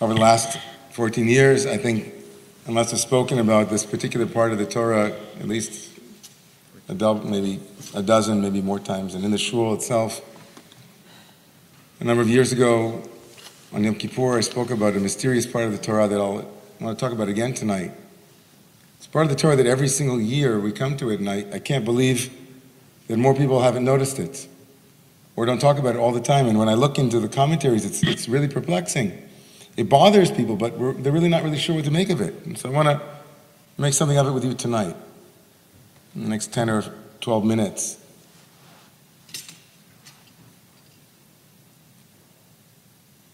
over the last 14 years. I think, unless I've spoken about this particular part of the Torah at least a dozen, maybe a dozen, maybe more times, and in the shul itself. A number of years ago, on Yom Kippur, I spoke about a mysterious part of the Torah that I'll want to talk about again tonight. It's part of the Torah that every single year we come to it, and I, I can't believe that more people haven't noticed it or don't talk about it all the time. And when I look into the commentaries, it's, it's really perplexing. It bothers people, but they're really not really sure what to make of it. And so I want to make something of it with you tonight, in the next 10 or 12 minutes.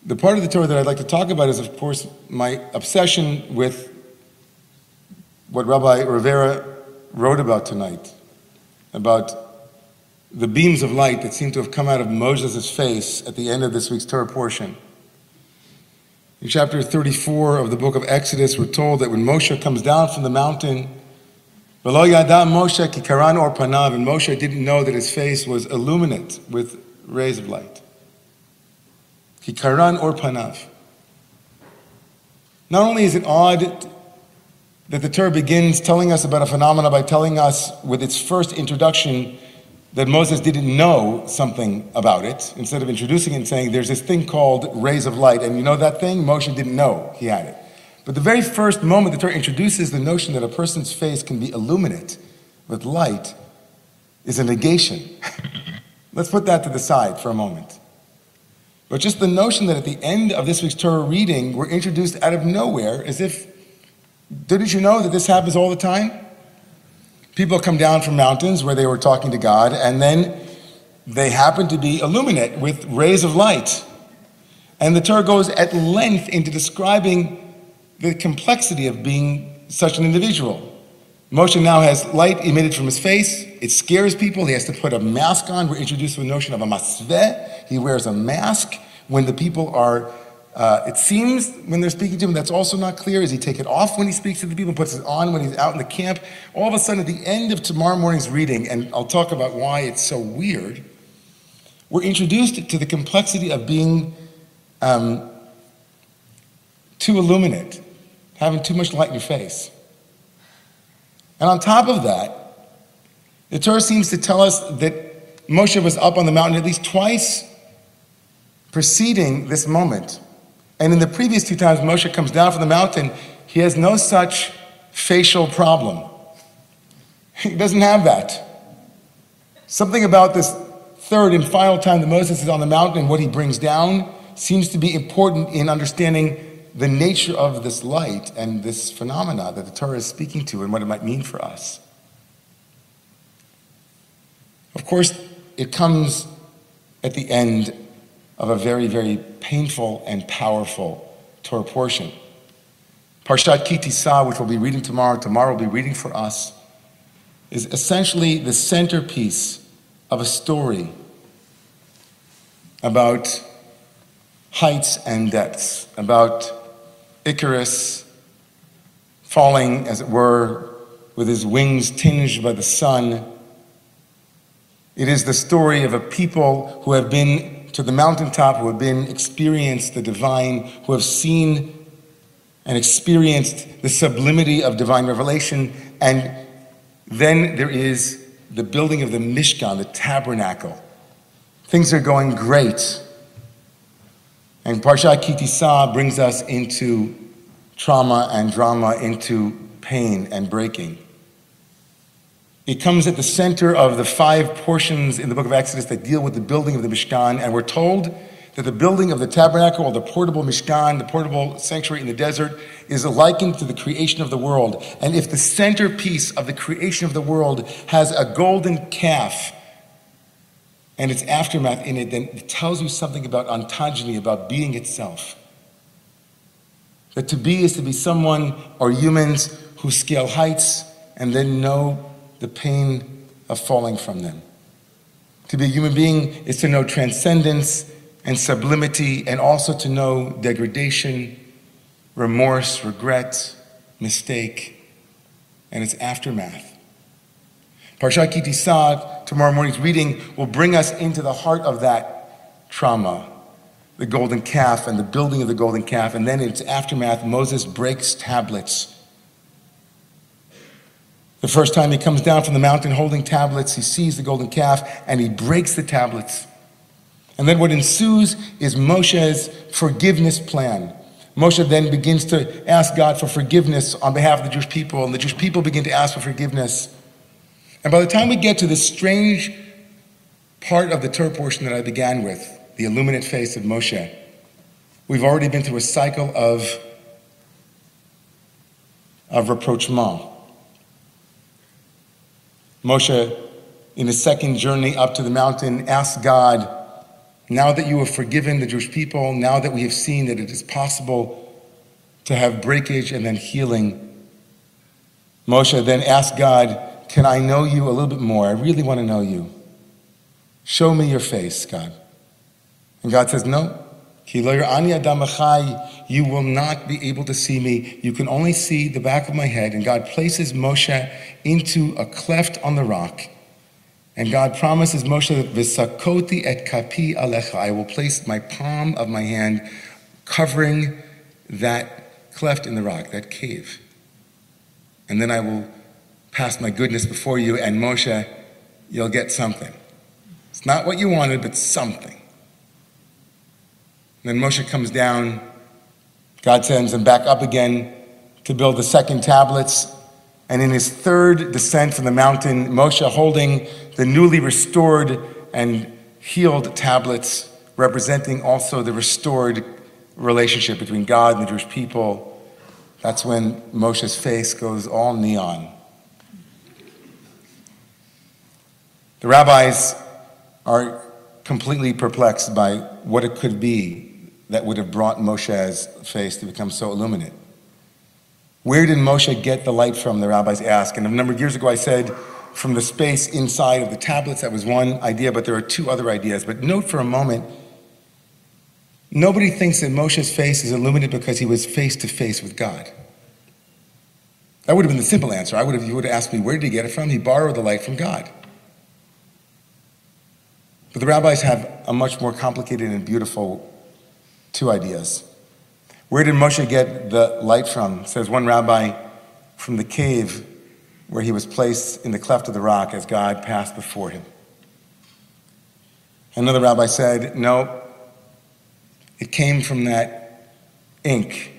The part of the Torah that I'd like to talk about is, of course, my obsession with what Rabbi Rivera wrote about tonight, about the beams of light that seem to have come out of Moses' face at the end of this week's Torah portion. In chapter 34 of the book of Exodus, we're told that when Moshe comes down from the mountain, Moshe kikaran or panav, and Moshe didn't know that his face was illuminate with rays of light. Kikaran or panav. Not only is it odd that the Torah begins telling us about a phenomenon by telling us with its first introduction that Moses didn't know something about it, instead of introducing and saying, there's this thing called rays of light, and you know that thing? Moshe didn't know he had it. But the very first moment the Torah introduces the notion that a person's face can be illuminate with light is a negation. Let's put that to the side for a moment. But just the notion that at the end of this week's Torah reading, we're introduced out of nowhere as if, didn't you know that this happens all the time? People come down from mountains where they were talking to God, and then they happen to be illuminate with rays of light. And the Torah goes at length into describing the complexity of being such an individual. Moshe now has light emitted from his face. It scares people. He has to put a mask on. We're introduced to the notion of a masveh. He wears a mask when the people are uh, it seems when they're speaking to him, that's also not clear. Does he take it off when he speaks to the people, puts it on when he's out in the camp? All of a sudden, at the end of tomorrow morning's reading, and I'll talk about why it's so weird, we're introduced to the complexity of being um, too illuminate, having too much light in your face. And on top of that, the Torah seems to tell us that Moshe was up on the mountain at least twice preceding this moment. And in the previous two times Moshe comes down from the mountain, he has no such facial problem. He doesn't have that. Something about this third and final time that Moses is on the mountain and what he brings down seems to be important in understanding the nature of this light and this phenomena that the Torah is speaking to and what it might mean for us. Of course, it comes at the end of a very, very painful and powerful Torah portion. Parshat Ki Tisa, which we'll be reading tomorrow, tomorrow we'll be reading for us, is essentially the centerpiece of a story about heights and depths, about Icarus falling, as it were, with his wings tinged by the sun. It is the story of a people who have been to the mountaintop, who have been experienced the divine, who have seen and experienced the sublimity of divine revelation. And then there is the building of the Mishkan, the tabernacle. Things are going great. And Parshat Ki Tisa brings us into trauma and drama, into pain and breaking. It comes at the center of the five portions in the book of Exodus that deal with the building of the Mishkan, and we're told that the building of the tabernacle or the portable Mishkan, the portable sanctuary in the desert, is likened to the creation of the world. And if the centerpiece of the creation of the world has a golden calf and its aftermath in it, then it tells you something about ontogeny, about being itself. That to be is to be someone or humans who scale heights and then know the pain of falling from them. To be a human being is to know transcendence and sublimity, and also to know degradation, remorse, regret, mistake, and its aftermath. Parshat Ki Tisa, tomorrow morning's reading, will bring us into the heart of that trauma, the golden calf and the building of the golden calf. And then in its aftermath, Moses breaks tablets. The first time he comes down from the mountain holding tablets, he sees the golden calf and he breaks the tablets. And then what ensues is Moshe's forgiveness plan. Moshe then begins to ask God for forgiveness on behalf of the Jewish people, and the Jewish people begin to ask for forgiveness. And by the time we get to this strange part of the Torah portion that I began with, the illuminate face of Moshe. We've already been through a cycle of, of rapprochement. Moshe, in his second journey up to the mountain, asked God, Now that you have forgiven the Jewish people, now that we have seen that it is possible to have breakage and then healing, Moshe then asked God, Can I know you a little bit more? I really want to know you. Show me your face, God. And God says, No. You will not be able to see me. You can only see the back of my head. And God places Moshe into a cleft on the rock. And God promises Moshe, Visakoti et kapi alecha. I will place my palm of my hand covering that cleft in the rock, that cave. And then I will pass my goodness before you, and Moshe, you'll get something. It's not what you wanted, but something. Then Moshe comes down. God sends him back up again to build the second tablets. And in his third descent from the mountain, Moshe holding the newly restored and healed tablets, representing also the restored relationship between God and the Jewish people. That's when Moshe's face goes all neon. The rabbis are completely perplexed by what it could be that would have brought Moshe's face to become so illuminate. Where did Moshe get the light from? The rabbis ask. And a number of years ago, I said from the space inside of the tablets. That was one idea, but there are two other ideas. But note for a moment nobody thinks that Moshe's face is illuminated because he was face to face with God. That would have been the simple answer. I would have, you would have asked me, where did he get it from? He borrowed the light from God. But the rabbis have a much more complicated and beautiful two ideas. Where did Moshe get the light from? Says one rabbi, from the cave where he was placed in the cleft of the rock as God passed before him. Another rabbi said, no, it came from that ink.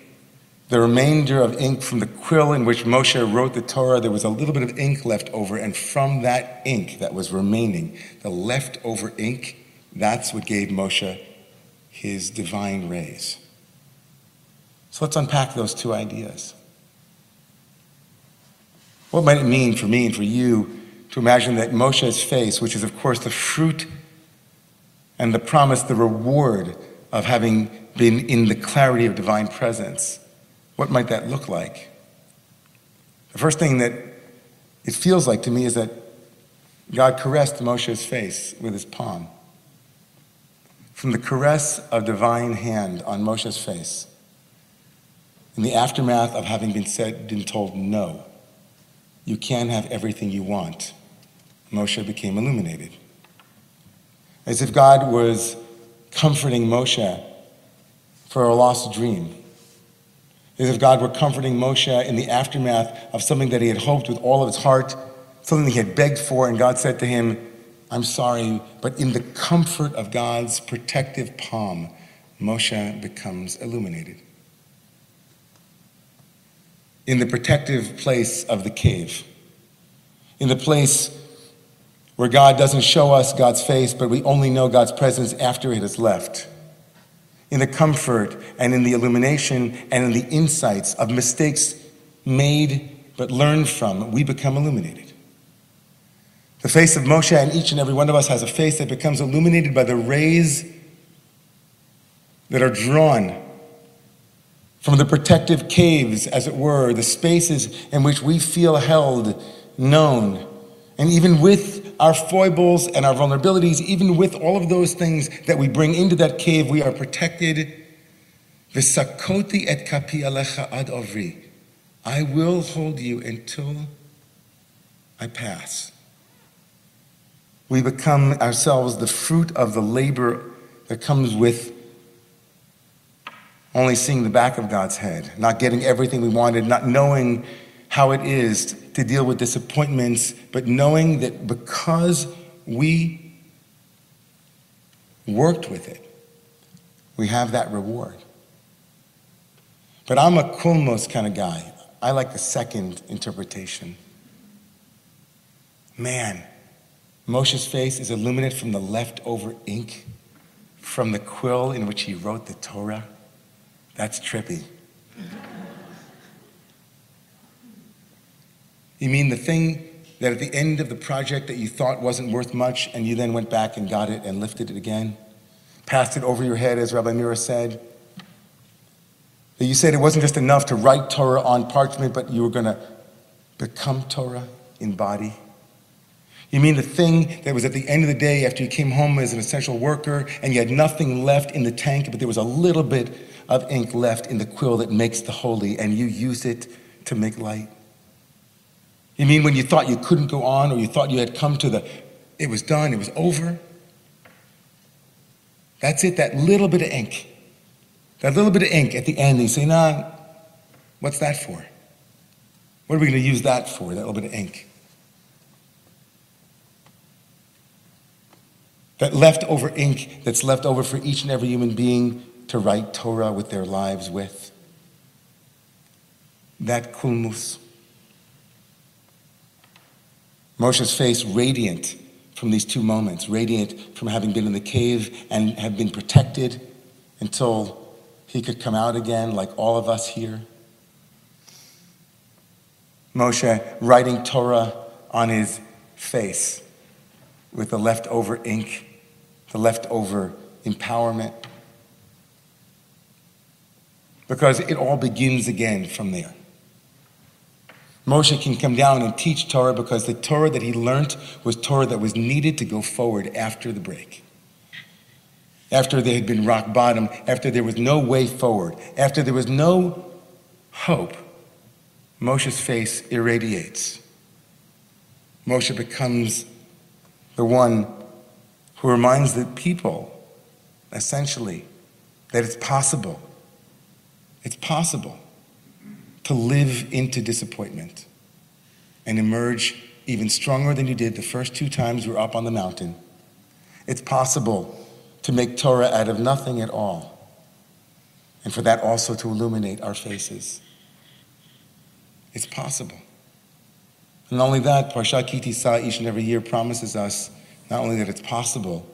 The remainder of ink from the quill in which Moshe wrote the Torah, there was a little bit of ink left over, and from that ink that was remaining, the leftover ink, that's what gave Moshe his divine rays. So let's unpack those two ideas. What might it mean for me and for you to imagine that Moshe's face, which is, of course, the fruit and the promise, the reward of having been in the clarity of divine presence, what might that look like? The first thing that it feels like to me is that God caressed Moshe's face with his palm from the caress of divine hand on Moshe's face, in the aftermath of having been said and told no, you can have everything you want, Moshe became illuminated. As if God was comforting Moshe for a lost dream. As if God were comforting Moshe in the aftermath of something that he had hoped with all of his heart, something he had begged for, and God said to him, I'm sorry, but in the comfort of God's protective palm, Moshe becomes illuminated. In the protective place of the cave, in the place where God doesn't show us God's face, but we only know God's presence after it has left. In the comfort and in the illumination and in the insights of mistakes made but learned from, we become illuminated. The face of Moshe and each and every one of us has a face that becomes illuminated by the rays that are drawn from the protective caves, as it were, the spaces in which we feel held, known. And even with our foibles and our vulnerabilities, even with all of those things that we bring into that cave, we are protected. Visakoti et kapi alecha ad ovri. I will hold you until I pass we become ourselves the fruit of the labor that comes with only seeing the back of God's head, not getting everything we wanted, not knowing how it is to deal with disappointments, but knowing that because we worked with it, we have that reward. But I'm a kulmos kind of guy. I like the second interpretation. Man, Moshe's face is illuminated from the leftover ink from the quill in which he wrote the Torah. That's trippy. You mean the thing that at the end of the project that you thought wasn't worth much and you then went back and got it and lifted it again? Passed it over your head, as Rabbi Mira said? That you said it wasn't just enough to write Torah on parchment, but you were going to become Torah in body? You mean the thing that was at the end of the day after you came home as an essential worker and you had nothing left in the tank, but there was a little bit of ink left in the quill that makes the holy, and you use it to make light? You mean when you thought you couldn't go on or you thought you had come to the, it was done, it was over? That's it, that little bit of ink. That little bit of ink at the end, you say, nah, what's that for? What are we going to use that for, that little bit of ink? That leftover ink that's left over for each and every human being to write Torah with their lives with. That kulmus. Moshe's face radiant from these two moments, radiant from having been in the cave and have been protected until he could come out again like all of us here. Moshe writing Torah on his face with the leftover ink, the leftover empowerment. Because it all begins again from there. Moshe can come down and teach Torah because the Torah that he learned was Torah that was needed to go forward after the break. After there had been rock bottom, after there was no way forward, after there was no hope, Moshe's face irradiates. Moshe becomes the one who reminds the people, essentially, that it's possible. It's possible to live into disappointment and emerge even stronger than you did the first two times you were up on the mountain. It's possible to make Torah out of nothing at all, and for that also to illuminate our faces. It's possible. And not only that, Parshat Ki Tisa each and every year promises us not only that it's possible,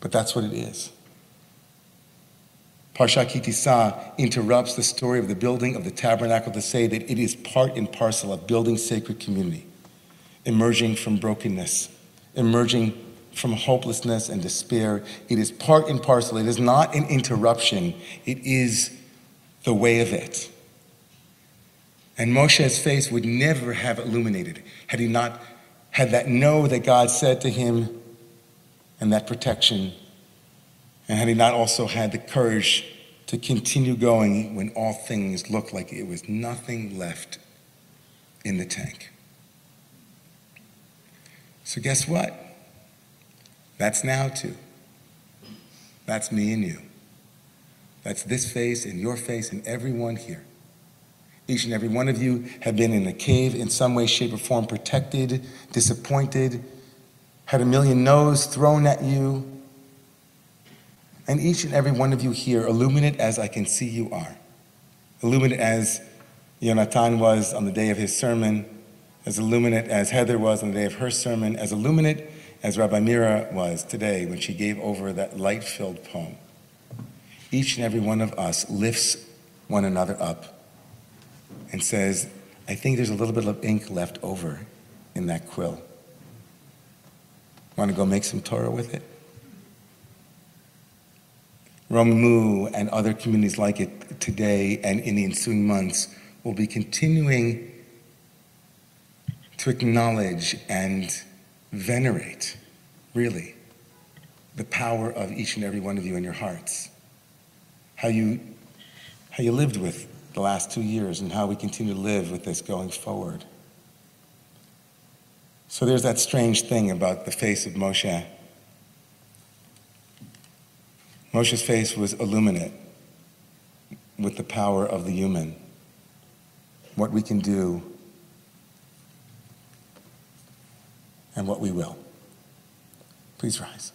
but that's what it is. Parshat Ki Tisa interrupts the story of the building of the tabernacle to say that it is part and parcel of building sacred community, emerging from brokenness, emerging from hopelessness and despair. It is part and parcel. It is not an interruption, it is the way of it. And Moshe's face would never have illuminated had he not had that know that God said to him and that protection. And had he not also had the courage to continue going when all things looked like it was nothing left in the tank. So, guess what? That's now too. That's me and you. That's this face and your face and everyone here. Each and every one of you have been in a cave in some way, shape, or form, protected, disappointed, had a million no's thrown at you. And each and every one of you here, illuminate as I can see you are. Illuminate as Yonatan was on the day of his sermon, as illuminate as Heather was on the day of her sermon, as illuminate as Rabbi Mira was today when she gave over that light filled poem. Each and every one of us lifts one another up and says, I think there's a little bit of ink left over in that quill. Want to go make some Torah with it? Romemu and other communities like it today and in the ensuing months will be continuing to acknowledge and venerate, really, the power of each and every one of you in your hearts. How you, how you lived with the last two years and how we continue to live with this going forward. So there's that strange thing about the face of Moshe. Moshe's face was illuminate with the power of the human, what we can do and what we will. Please rise.